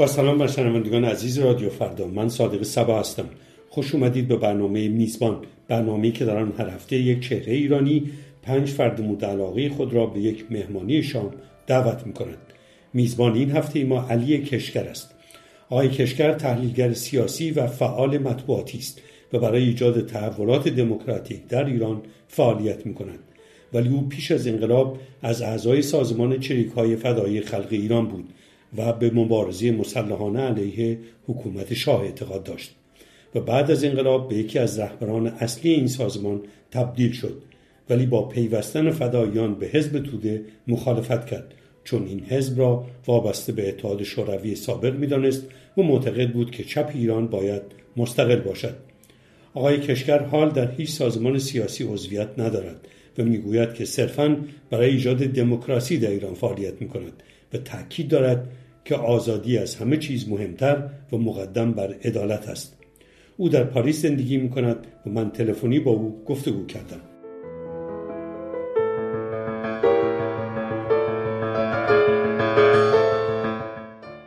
با سلام بر شنوندگان عزیز رادیو فردا. من صادق سبا هستم. خوش اومدید به برنامه میزبان. برنامه‌ای که در آن هر هفته یک چهره ایرانی پنج فرد مورد علاقه خود را به یک مهمانی شام دعوت می‌کند. میزبان این هفته ما علی کشگر است. آقای کشگر تحلیلگر سیاسی و فعال مطبوعاتی است و برای ایجاد تحولات دموکراتیک در ایران فعالیت می ولی او پیش از انقلاب از اعضای سازمان چریک های فدایی خلق ایران بود. و به مبارزه مسلحانه علیه حکومت شاه اعتقاد داشت و بعد از انقلاب به یکی از رهبران اصلی این سازمان تبدیل شد ولی با پیوستن فداییان به حزب توده مخالفت کرد چون این حزب را وابسته به اتحاد شوروی سابق می‌دانست و معتقد بود که چپ ایران باید مستقل باشد. آقای کشگر حال در هیچ سازمان سیاسی عضویت ندارد و می‌گوید که صرفا برای ایجاد دموکراسی در ایران فعالیت می کند و تاکید دارد که آزادی از همه چیز مهمتر و مقدم بر عدالت است. او در پاریس زندگی می کند و من تلفنی با او گفتگو کردم.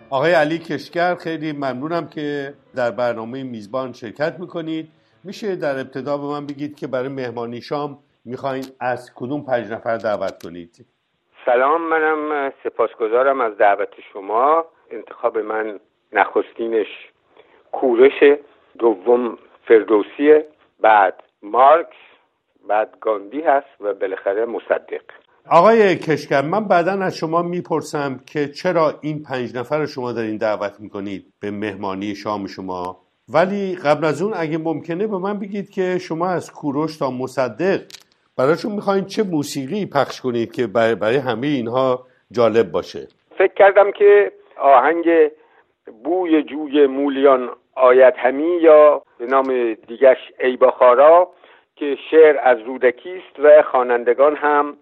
آقای علی کشگر خیلی ممنونم که در برنامه میزبان شرکت می‌کنید. میشه در ابتدا به من بگید که برای مهمانی شام می‌خواین از کدوم پنج نفر دعوت کنید؟ سلام منم سپاسگزارم از دعوت شما. انتخاب من نخستینش کورش دوم فردوسیه. بعد مارکس بعد گاندی هست و بالاخره مصدق. آقای کشکر من بعدا از شما می‌پرسم که چرا این پنج نفر رو شما در این دعوت می‌کنید به مهمانی شام شما؟ ولی قبل از اون اگه ممکنه به من بگید که شما از کوروش تا مصدق براشون می‌خواین چه موسیقی پخش کنید که برای همه اینها جالب باشه؟ فکر کردم که آهنگ بوی جوی مولیان آید همی یا به نام دیگش ای بخارا که شعر از رودکی است و خوانندگان هم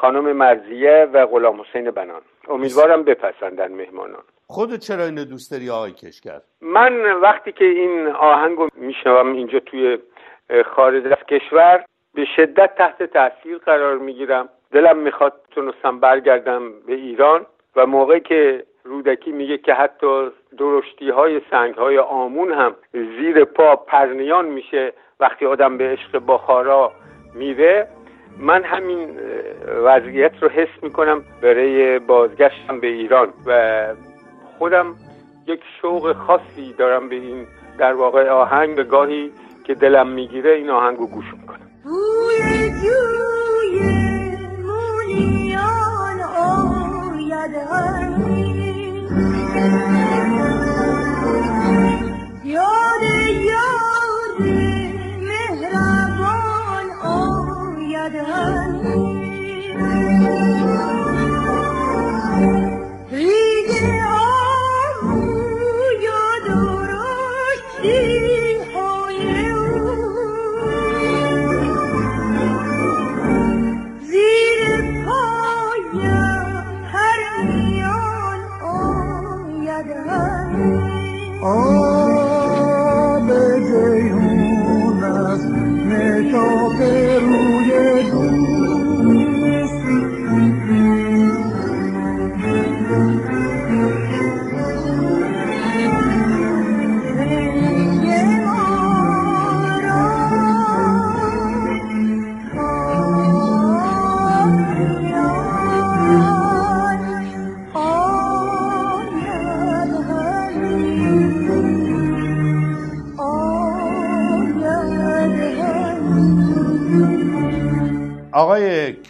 خانم مرزیه و غلام حسین بنان. امیدوارم بپسندن مهمانان. خود چرا اینو دوست داری آقای کرد من وقتی که این آهنگو میشنوم اینجا توی خارج از کشور به شدت تحت تاثیر قرار می‌گیرم. دلم می‌خواد تونستم برگردم به ایران و موقعی که رودکی میگه که حتی درشتی های سنگ های آمون هم زیر پا پرنیان میشه وقتی آدم به عشق بخارا میره. من همین وضعیت رو حس می‌کنم برای بازگشتم به ایران و خودم یک شوق خاصی دارم به این در واقع آهنگ. به گاهی که دلم می‌گیره این آهنگ رو گوش می‌کنم.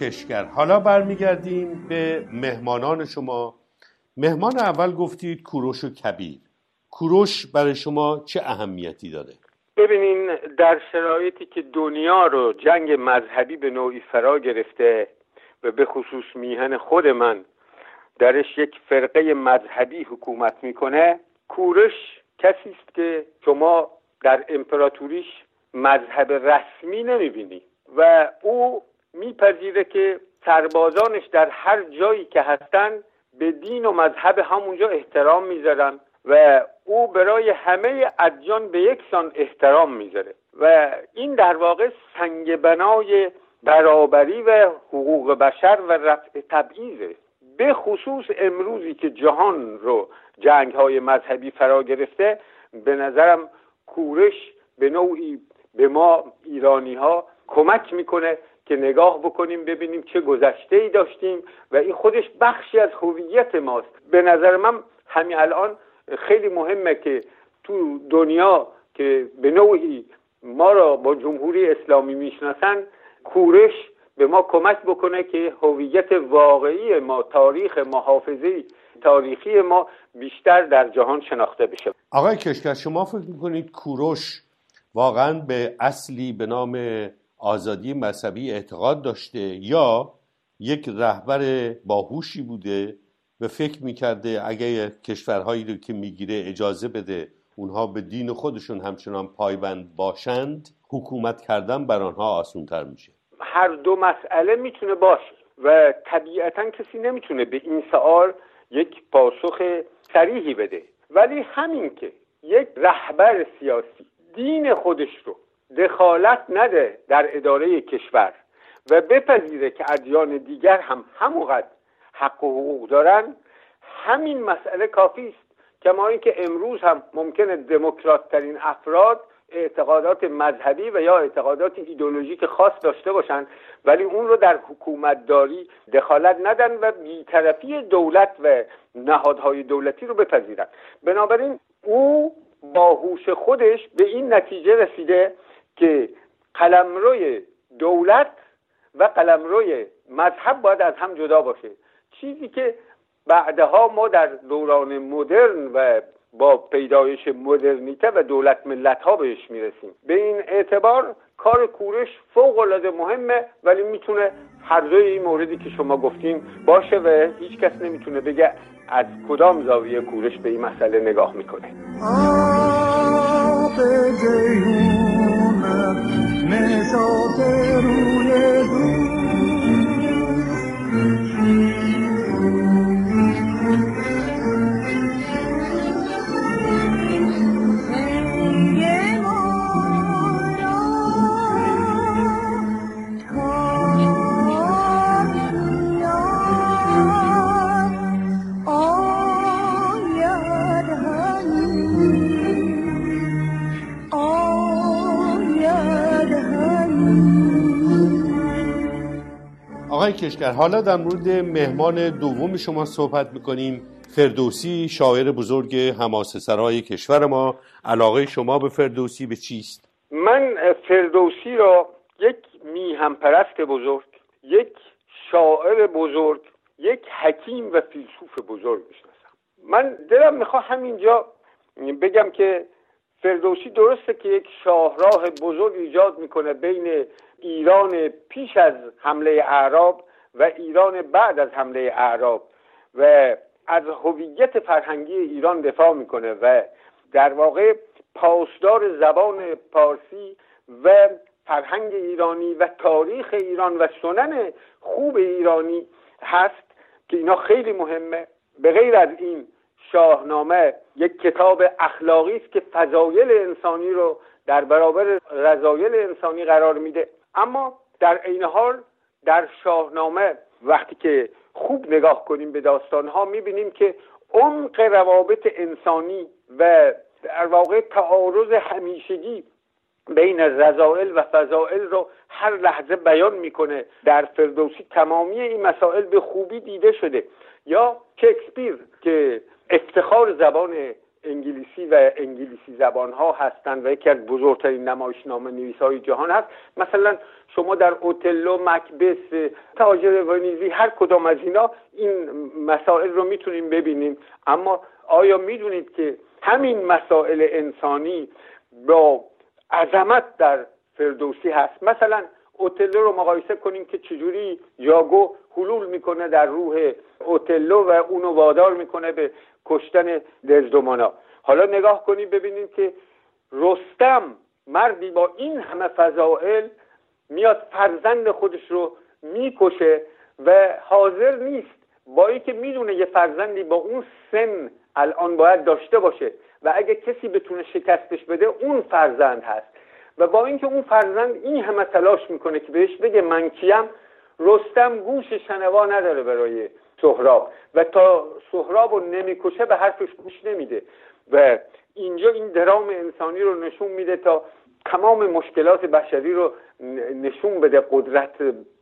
کشگر حالا برمیگردیم به مهمانان شما. مهمان اول گفتید کوروش و کبیر. کوروش برای شما چه اهمیتی داره؟ ببینین در شرایطی که دنیا رو جنگ مذهبی به نوعی فرا گرفته و به خصوص میهن خود من درش یک فرقه مذهبی حکومت می‌کنه کوروش کسی است که شما در امپراتوریش مذهب رسمی نمی‌بینی و او میپذیره که سربازانش در هر جایی که هستن به دین و مذهب همونجا احترام می‌ذارن و او برای همه ادیان به یکسان احترام می‌ذاره. و این در واقع سنگ بنای برابری و حقوق بشر و رفع تبعیضه. به خصوص امروزی که جهان رو جنگ های مذهبی فرا گرفته به نظرم کورش به نوعی به ما ایرانی ها کمک می‌کنه که نگاه بکنیم ببینیم چه گذشته ای داشتیم و این خودش بخشی از هویت ماست. به نظر من همین الان خیلی مهمه که تو دنیا که به نوعی ما را با جمهوری اسلامی می‌شناسن کورش به ما کمک بکنه که هویت واقعی ما تاریخ محافظه تاریخی ما بیشتر در جهان شناخته بشه. آقای کشکر شما فکر می‌کنید کوروش واقعا به اصلی به نام آزادی مذهبی اعتقاد داشته یا یک رهبر باهوشی بوده و فکر می‌کرده اگر کشورهایی رو که می‌گیره اجازه بده اونها به دین خودشون همچنان پایبند باشند حکومت کردن بر آنها آسونتر میشه. هر دو مسئله می‌تونه باشه و طبیعتا کسی نمی‌تونه به این سوال یک پاسخ سریحی بده. ولی همین که یک رهبر سیاسی دین خودش رو دخالت نده در اداره کشور و بپذیره که ادیان دیگر هم همونقدر حق و حقوق دارن. همین مسئله کافی است کما اینکه امروز هم ممکنه دموکرات ترین افراد اعتقادات مذهبی و یا اعتقادات ایدولوژیک خاص داشته باشند ولی اون رو در حکومتداری دخالت ندن و بیطرفی دولت و نهادهای دولتی رو بپذیرن. بنابراین او با هوش خودش به این نتیجه رسیده که قلمروی دولت و قلمروی مذهب باید از هم جدا باشه. چیزی که بعدها ما در دوران مدرن و با پیدایش مدرنیته و دولت ملت ها بهش می‌رسیم. به این اعتبار کار کورش فوق العاده مهمه ولی می‌تونه هر دوی این موردی که شما گفتین باشه و هیچ کس نمی‌تونه بگه از کدام زاویه کورش به این مسئله نگاه می‌کنه. مسافر روی آقای کشگر حالا در مورد مهمان دوم شما صحبت می‌کنیم. فردوسی شاعر بزرگ حماسه سرای کشور ما. علاقه شما به فردوسی به چیست؟ من فردوسی را یک میهم پرست بزرگ یک شاعر بزرگ یک حکیم و فیلسوف بزرگ می‌شناسم. من دلم می‌خواه همینجا بگم که فردوسی درسته که یک شاهراه بزرگ ایجاد می‌کنه بین ایران پیش از حمله اعراب و ایران بعد از حمله اعراب و از هویت فرهنگی ایران دفاع می‌کنه و در واقع پاسدار زبان پارسی و فرهنگ ایرانی و تاریخ ایران و سنن خوب ایرانی هست که اینا خیلی مهمه. به غیر از این شاهنامه یک کتاب اخلاقی است که فضایل انسانی رو در برابر رضایل انسانی قرار میده. اما در عین حال در شاهنامه وقتی که خوب نگاه کنیم به داستانها می‌بینیم که عمق روابط انسانی و در واقع تعارض همیشگی بین رضائل و فضائل رو هر لحظه بیان می‌کنه. در فردوسی تمامی این مسائل به خوبی دیده شده. یا شکسپیر که افتخار زبان انگلیسی و انگلیسی زبان ها هستند و یکی از بزرگترین نمایشنامه نویس های جهان هست. مثلا شما در اوتلو مکبس تاجر ونیزی هر کدام از اینا این مسائل رو می‌تونیم ببینیم. اما آیا می‌دونید که همین مسائل انسانی با عظمت در فردوسی هست؟ مثلا اوتلو رو مقایسه کنیم که چجوری یاگو حلول می‌کنه در روح اوتلو و اونو وادار می‌کنه به کشتن دزدومانا حالا نگاه کنیم ببینیم که رستم مردی با این همه فضائل میاد فرزند خودش رو می‌کشه و حاضر نیست با اینکه می‌دونه یه فرزندی با اون سن الان باید داشته باشه و اگه کسی بتونه شکستش بده اون فرزند هست. و با اینکه اون فرزند این همه تلاش می‌کنه که بهش بگه من کیم رستم گوش شنوا نداره برای سهراب. و تا سهراب رو نمی‌کشه به حرفش گوش نمیده. و اینجا این درام انسانی رو نشون میده تا تمام مشکلات بشری رو نشون بده قدرت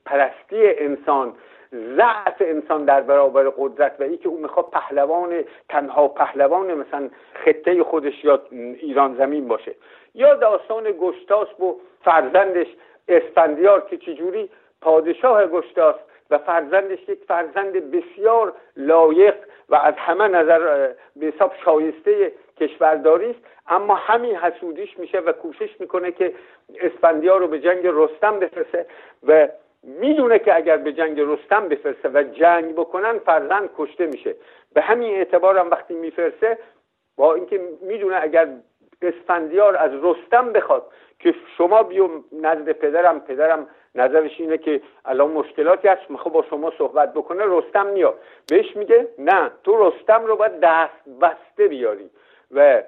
پرستی انسان. ضعف انسان در برابر قدرت. و اینکه او می‌خواد پهلوان تنها پهلوان مثلا خطه خودش یا ایران زمین باشه. یا داستان گشتاس و فرزندش اسفندیار که چجوری؟ پادشاه گشتاس. و فرزندش یک فرزند بسیار لایق و از همه نظر به حساب شایسته کشورداری است. اما همین حسودیش میشه و کوشش می‌کنه که اسفندیار رو به جنگ رستم بفرسته و می‌دونه که اگر به جنگ رستم بفرسته و جنگ بکنن فرزند کشته میشه. به همین اعتبار هم وقتی میفرسه با اینکه می‌دونه اگر اسفندیار از رستم بخواد که شما بیو نزد پدرم پدرم نظرش اینه که الان مشکلاتی هست می‌خواد با شما صحبت بکنه رستم میاد. بهش میگه نه تو رستم رو باید دست بسته بیاری. و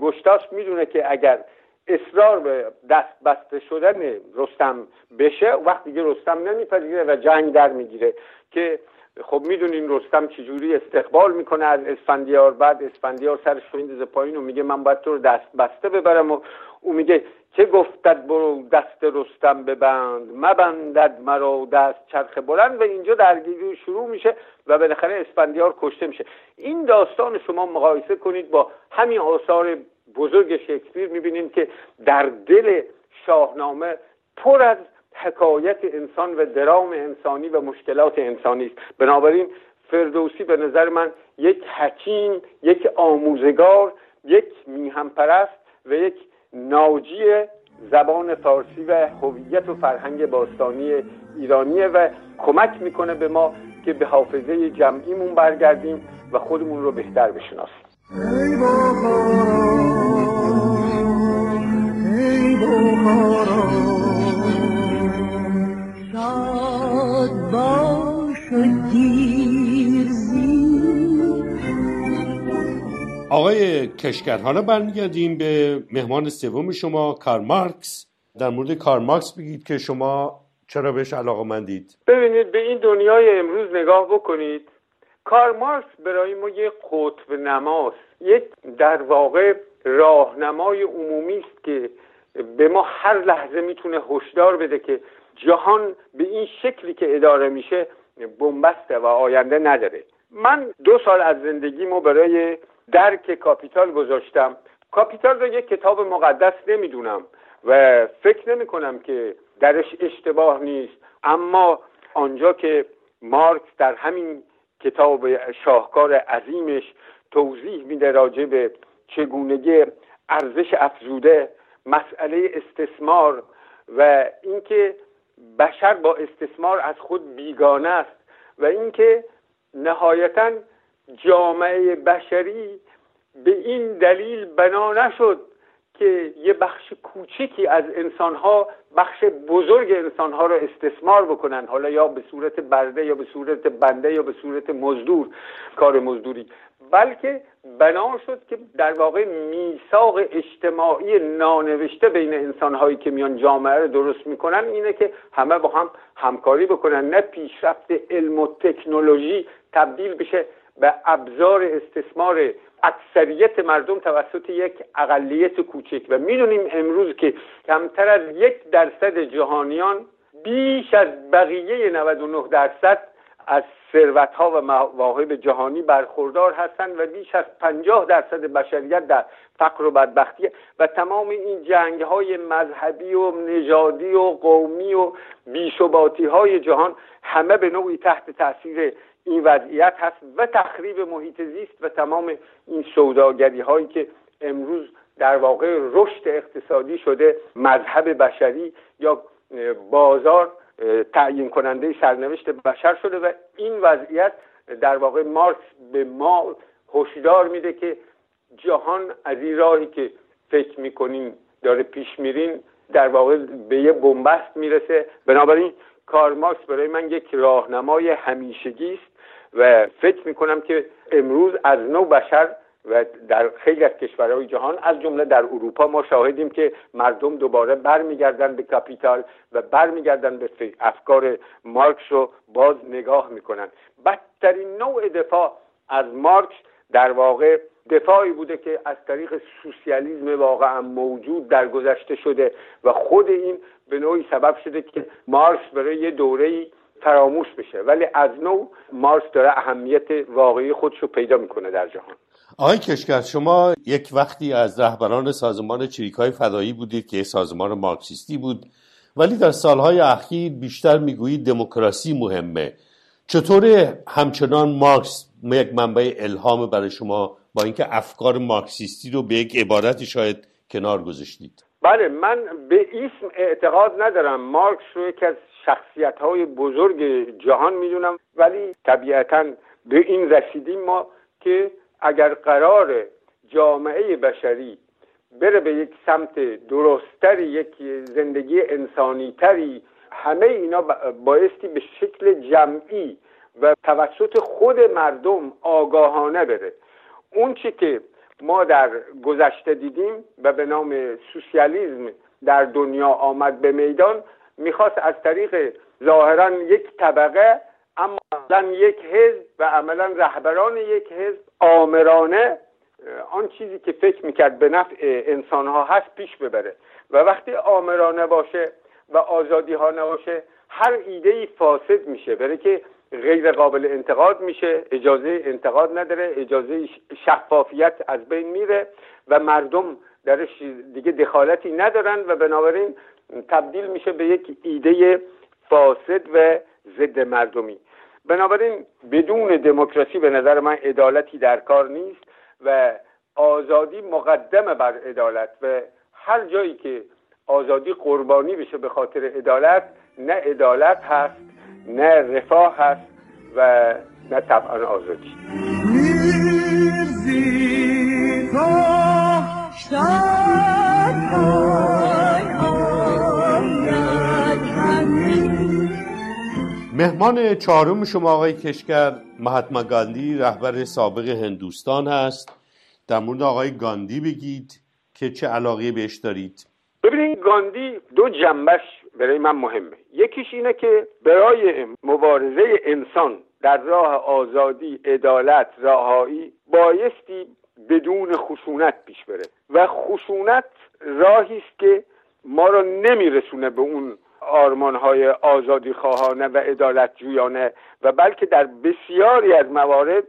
گشتاس می‌دونه که اگر اصرار به دست بسته شدن رستم بشه وقتی دیگه رستم نمیپذیره و جنگ در می‌گیره که خب می‌دونین رستم چجوری استقبال می‌کنه از اسفندیار بعد اسفندیار سرش رو پایین و میگه من باید تو رو دست بسته ببرم و او میگه که گفتد برو دست رستم ببند مبندد مرا دست چرخ بلند و اینجا درگیری شروع میشه و بالاخره اسفندیار کشته میشه. این داستان شما مقایسه کنید با همین آثار بزرگ شکسپیر می‌بینید که در دل شاهنامه پر از حکایت انسان و درام انسانی و مشکلات انسانی است. بنابراین فردوسی به نظر من یک حکیم یک آموزگار یک میهم پرست و یک ناجی زبان فارسی و هویت و فرهنگ باستانی ایرانیه و کمک می‌کنه به ما که به حافظه جمعیمون برگردیم و خودمون رو بهتر بشناسیم. آقای کشگر حالا برمیگردیم به مهمان سوم شما کار مارکس. در مورد کار مارکس بگید که شما چرا بهش علاقه مندید. ببینید به این دنیای امروز نگاه بکنید. کار مارکس برای ما یک قطب نماست. یک در واقع راهنمای عمومی است که به ما هر لحظه می‌تونه هشدار بده که جهان به این شکلی که اداره میشه بنبسته و آینده نداره. من دو سال از زندگیمو برای درک کاپیتال گذاشتم. کاپیتال رو یک کتاب مقدس نمی‌دونم و فکر نمی کنم که درش اشتباه نیست. اما آنجا که مارکس در همین کتاب شاهکار عظیمش توضیح میده راجع به چگونگی ارزش افزوده مسئله استثمار و اینکه بشر با استثمار از خود بیگانه است و اینکه نهایتا جامعه بشری به این دلیل بنا نشد که یه بخش کوچکی از انسانها بخش بزرگ انسانها رو استثمار بکنن. حالا یا به صورت برده یا به صورت بنده یا به صورت مزدور کار مزدوری. بلکه بنا شد که در واقع میثاق اجتماعی نانوشته بین انسانهایی که میان جامعه رو درست می‌کنن اینه که همه با هم همکاری بکنن. نه پیشرفت علم و تکنولوژی تبدیل بشه به ابزار استثمار اکثریت مردم توسط یک اقلیت کوچک. و می‌دونیم امروز که کمتر از یک درصد جهانیان بیش از بقیه 99 درصد از ثروت ها و مواهب جهانی برخوردار هستند و بیش از 50 درصد بشریت در فقر و بدبختی و تمام این جنگ های مذهبی و نژادی و قومی و بیشباتی های جهان همه به نوعی تحت تاثیر این وضعیت هست و تخریب محیط زیست و تمام این سوداگری هایی که امروز در واقع رشد اقتصادی شده مذهب بشری یا بازار تعیین کننده سرنوشت بشر شده و این وضعیت در واقع مارکس به ما هشدار میده که جهان از این راهی که فکر می‌کنیم داره پیش میرین در واقع به یه بنبست می‌رسه. بنابراین کار مارکس برای من یک راهنمای همیشگی است و فکر می‌کنم که امروز از نو بشر و در خیلی از کشورهای جهان از جمله در اروپا ما شاهدیم که مردم دوباره برمیگردن به کاپیتال و برمیگردن به افکار مارکس رو باز نگاه می‌کنن. بدترین نوع دفاع از مارکس در واقع دفاعی بوده که از طریق سوسیالیسم واقعا موجود در گذشته شده و خود این به نوعی سبب شده که مارکس برای یه دوره فراموش بشه. ولی از نوع مارکس داره اهمیت واقعی خودش رو پیدا می‌کنه در جهان. آقای کشکر شما یک وقتی از رهبران سازمان چریکای فدایی بودید که سازمان مارکسیستی بود ولی در سالهای اخیر بیشتر می‌گویید دموکراسی مهمه. چطور همچنان مارکس یک منبع الهام برای شما با اینکه افکار مارکسیستی رو به یک عبارتی شاید کنار گذاشتید؟ بله من به اسم اعتقاد ندارم. مارکس رو یکی از شخصیت های بزرگ جهان می‌دونم ولی طبیعتا به این رسیدیم ما که اگر قرار جامعه بشری بره به یک سمت درستتری یک زندگی انسانیتری همه اینا بایستی به شکل جمعی و توسط خود مردم آگاهانه بره. اون چی که ما در گذشته دیدیم و به نام سوسیالیزم در دنیا آمد به میدان می‌خواست از طریق ظاهرا یک طبقه اما یک حزب و عملا رهبران یک حزب آمرانه آن چیزی که فکر می‌کرد به نفع انسان ها هست پیش ببره. و وقتی آمرانه باشه و آزادی ها نباشه هر ایده ای فاسد میشه. برای که غیر قابل انتقاد میشه اجازه انتقاد نداره اجازه شفافیت از بین میره و مردم درش دیگه دخالتی ندارن و بنابراین تبدیل میشه به یک ایده فاسد و ضد مردمی. بنابراین بدون دموکراسی به نظر من عدالتی در کار نیست و آزادی مقدمه بر عدالت و هر جایی که آزادی قربانی بشه به خاطر عدالت نه عدالت هست نه رفاه هست و نه طبعا آزادی. مهمان چهارم شما آقای کشکر مهاتما گاندی رهبر سابق هندوستان هست. در مورد آقای گاندی بگید که چه علاقه بهش دارید. ببینید گاندی دو جنبش برای من مهمه. یکیش اینه که برای مبارزه انسان در راه آزادی عدالت رهایی بایستی بدون خشونت پیش بره. و خشونت راهی است که ما را نمیرسونه به اون آرمان های آزادی خواهانه و عدالت جویانه و بلکه در بسیاری از موارد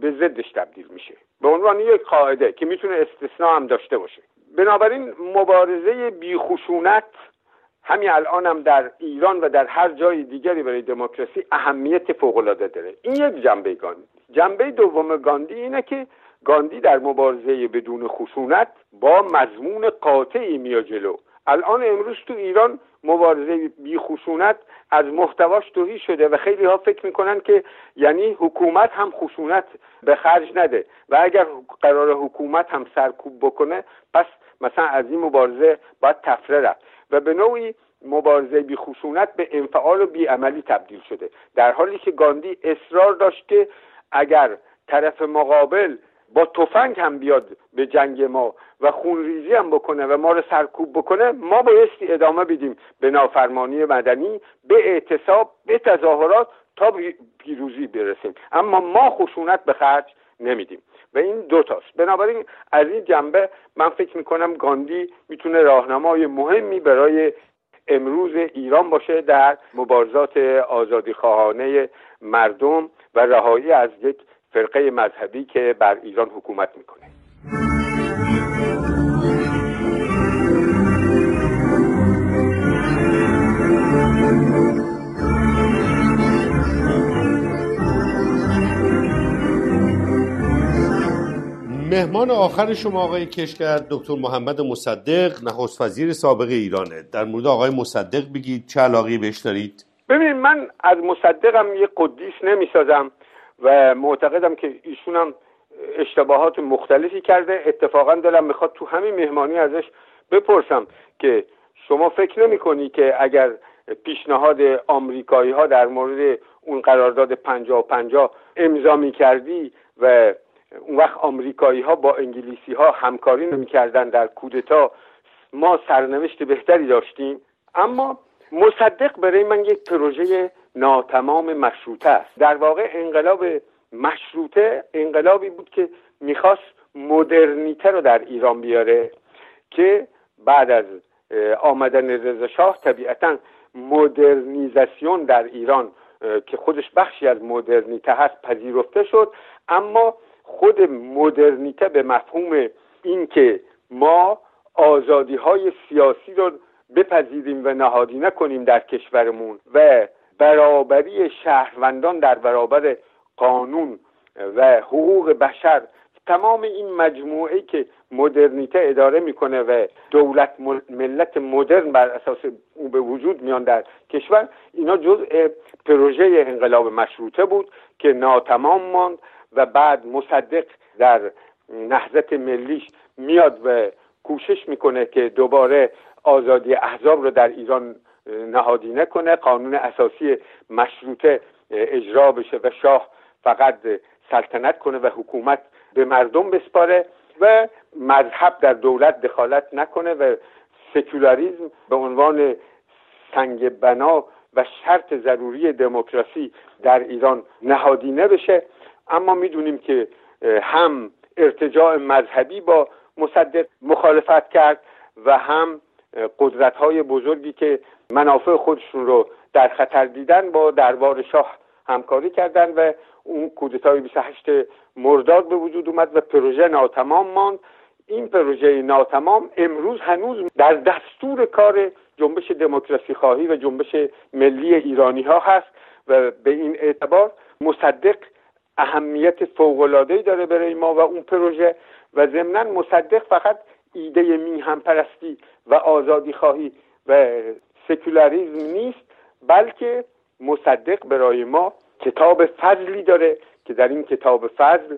به ضدش تبدیل میشه. به عنوان یک قاعده که می‌تونه استثناء هم داشته باشه. بنابراین مبارزه بیخشونت همین الان هم در ایران و در هر جای دیگری برای دموکراسی اهمیت فوقالعاده داره. این یک جنبه گاندی. جنبه دوم گاندی اینه که گاندی در مبارزه بدون خشونت با مضمون قاطعی میاد جلو. الان امروز تو ایران مبارزه بی خشونت از محتواش توهی شده و خیلی ها فکر می‌کنن که یعنی حکومت هم خشونت به خرج نده و اگر قرار حکومت هم سرکوب بکنه پس مثلا از این مبارزه باید تفره رفت. و به نوعی مبارزه بی خشونت به انفعال و بی عملی تبدیل شده. در حالی که گاندی اصرار داشت که اگر طرف مقابل با تفنگ هم بیاد به جنگ ما و خونریزی هم بکنه و ما رو سرکوب بکنه ما بایستی ادامه بدیم به نافرمانی مدنی به اعتصاب به تظاهرات تا پیروزی برسیم. اما ما خشونت به خرج نمیدیم. و این دوتاست بنابراین از این جنبه من فکر می‌کنم گاندی می‌تونه راهنمای مهمی برای امروز ایران باشه در مبارزات آزادی خواهانه مردم و رهایی از یک فرقه مذهبی که بر ایران حکومت می‌کنه. مهمان آخر شما آقای کشگر دکتر محمد مصدق نخست وزیر سابق ایرانه. در مورد آقای مصدق بگید چه علاقی بهش دارید؟ ببینید من از مصدقم یه قدیس نمی‌سازم. و معتقدم که ایشونم اشتباهات مختلفی کرده. اتفاقا دلم می‌خواد تو همین مهمانی ازش بپرسم که شما فکر نمی کنی که اگر پیشنهاد آمریکایی ها در مورد اون قرارداد پنجاه و پنجاه امضا می کردی و اون وقت آمریکایی ها با انگلیسی ها همکاری نمی‌کردن در کودتا ما سرنوشت بهتری داشتیم. اما مصدق برای من یک پروژه ناتمام مشروطه است. در واقع انقلاب مشروطه انقلابی بود که می‌خواست مدرنیته رو در ایران بیاره که بعد از آمدن رضا شاه طبیعتا مدرنیزاسیون در ایران که خودش بخشی از مدرنیته هست پذیرفته شد. اما خود مدرنیته به مفهوم اینکه ما آزادی های سیاسی رو بپذیریم و نهادی نکنیم در کشورمون و برابری شهروندان در برابر قانون و حقوق بشر. تمام این مجموعه که مدرنیته اداره می‌کنه و دولت ملت مدرن بر اساس او به وجود میان در کشور اینا جزء پروژه انقلاب مشروطه بود که ناتمام ماند و بعد مصدق در نهضت ملیش میاد و کوشش می‌کنه که دوباره آزادی احزاب رو در ایران نهادی نکنه قانون اساسی مشروطه اجرا بشه و شاه فقط سلطنت کنه و حکومت به مردم بسپاره و مذهب در دولت دخالت نکنه و سکولاریزم به عنوان سنگ بنا و شرط ضروری دموکراسی در ایران نهادینه بشه اما می‌دونیم که هم ارتجاع مذهبی با مصدق مخالفت کرد و هم قدرت های بزرگی که منافع خودشون رو در خطر دیدن با دربار شاه همکاری کردن و اون کودتای 28 مرداد به وجود اومد و پروژه ناتمام ماند. این پروژه ناتمام امروز هنوز در دستور کار جنبش دموکراسی خواهی و جنبش ملی ایرانی ها هست و به این اعتبار مصدق اهمیت فوق‌العاده‌ای داره برای ما و اون پروژه و ضمنا مصدق فقط ایده میهم پرستی و آزادی خواهی و سکولاریزم نیست بلکه مصدق برای ما کتاب فضلی داره که در این کتاب فضل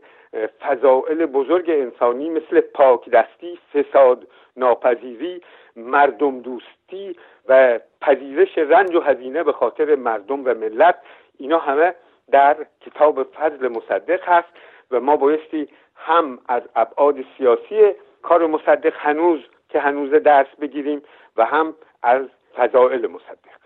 فضائل بزرگ انسانی مثل پاک دستی فساد ناپذیری مردم دوستی و پذیرش رنج و هزینه به خاطر مردم و ملت اینا همه در کتاب فضل مصدق هست و ما بایستی هم از ابعاد سیاسی کار مصدق هنوز که هنوز درس بگیریم و هم از فضائل مصدق.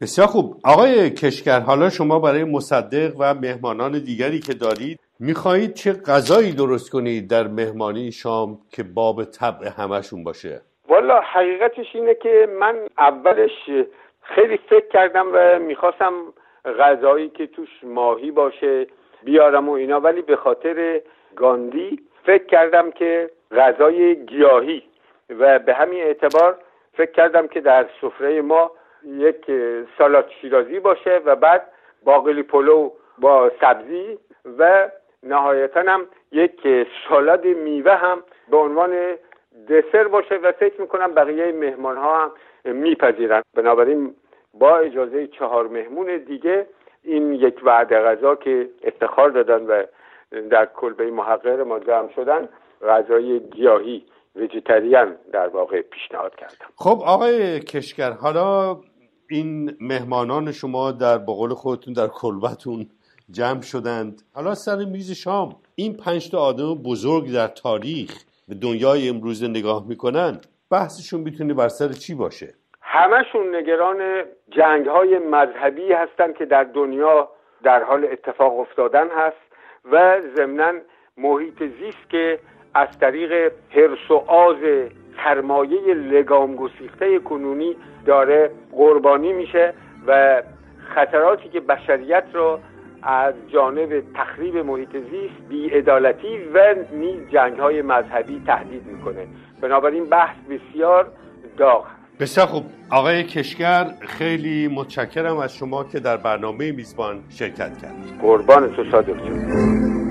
بسیار خوب. آقای کشکر حالا شما برای مصدق و مهمانان دیگری که دارید می‌خواهید چه غذایی درست کنید در مهمانی شام که باب طبع همشون باشه؟ والا حقیقتش اینه که من اولش خیلی فکر کردم و می‌خواستم غذایی که توش ماهی باشه بیارم و اینا ولی به خاطر گاندی فکر کردم که غذای گیاهی و به همین اعتبار فکر کردم که در سفره ما یک سالات شیرازی باشه و بعد باقلی پلو با سبزی و نهایتا هم یک سالاد میوه هم به عنوان دسر باشه و فکر می‌کنم بقیه مهمان ها هم میپذیرن. بنابراین با اجازه چهار مهمون دیگه این یک وعده غذا که افتخار دادن و در کلبه محقر ما جمع شدن غذای گیاهی ویژیتریان در واقع پیشنهاد کردم. خب آقای کشگر حالا این مهمانان شما در بقول خودتون در کلبتون جمع شدند. حالا سر میز شام این پنج تا آدم بزرگ در تاریخ به دنیای امروز نگاه می‌کنن بحثشون می‌تونه بر سر چی باشه؟ همشون نگران جنگ های مذهبی هستند که در دنیا در حال اتفاق افتادن هست و ضمنا محیط زیست که از طریق حرس و آز سرمایه لگام گسیخته کنونی داره قربانی میشه و خطراتی که بشریت رو از جانب تخریب محیط زیست بیعدالتی و نیز جنگ های مذهبی تهدید می‌کنه. بنابراین بحث بسیار داغ بسیار خوب. آقای کشگر خیلی متشکرم از شما که در برنامه میزبان شرکت کردید قربان تو صادق جون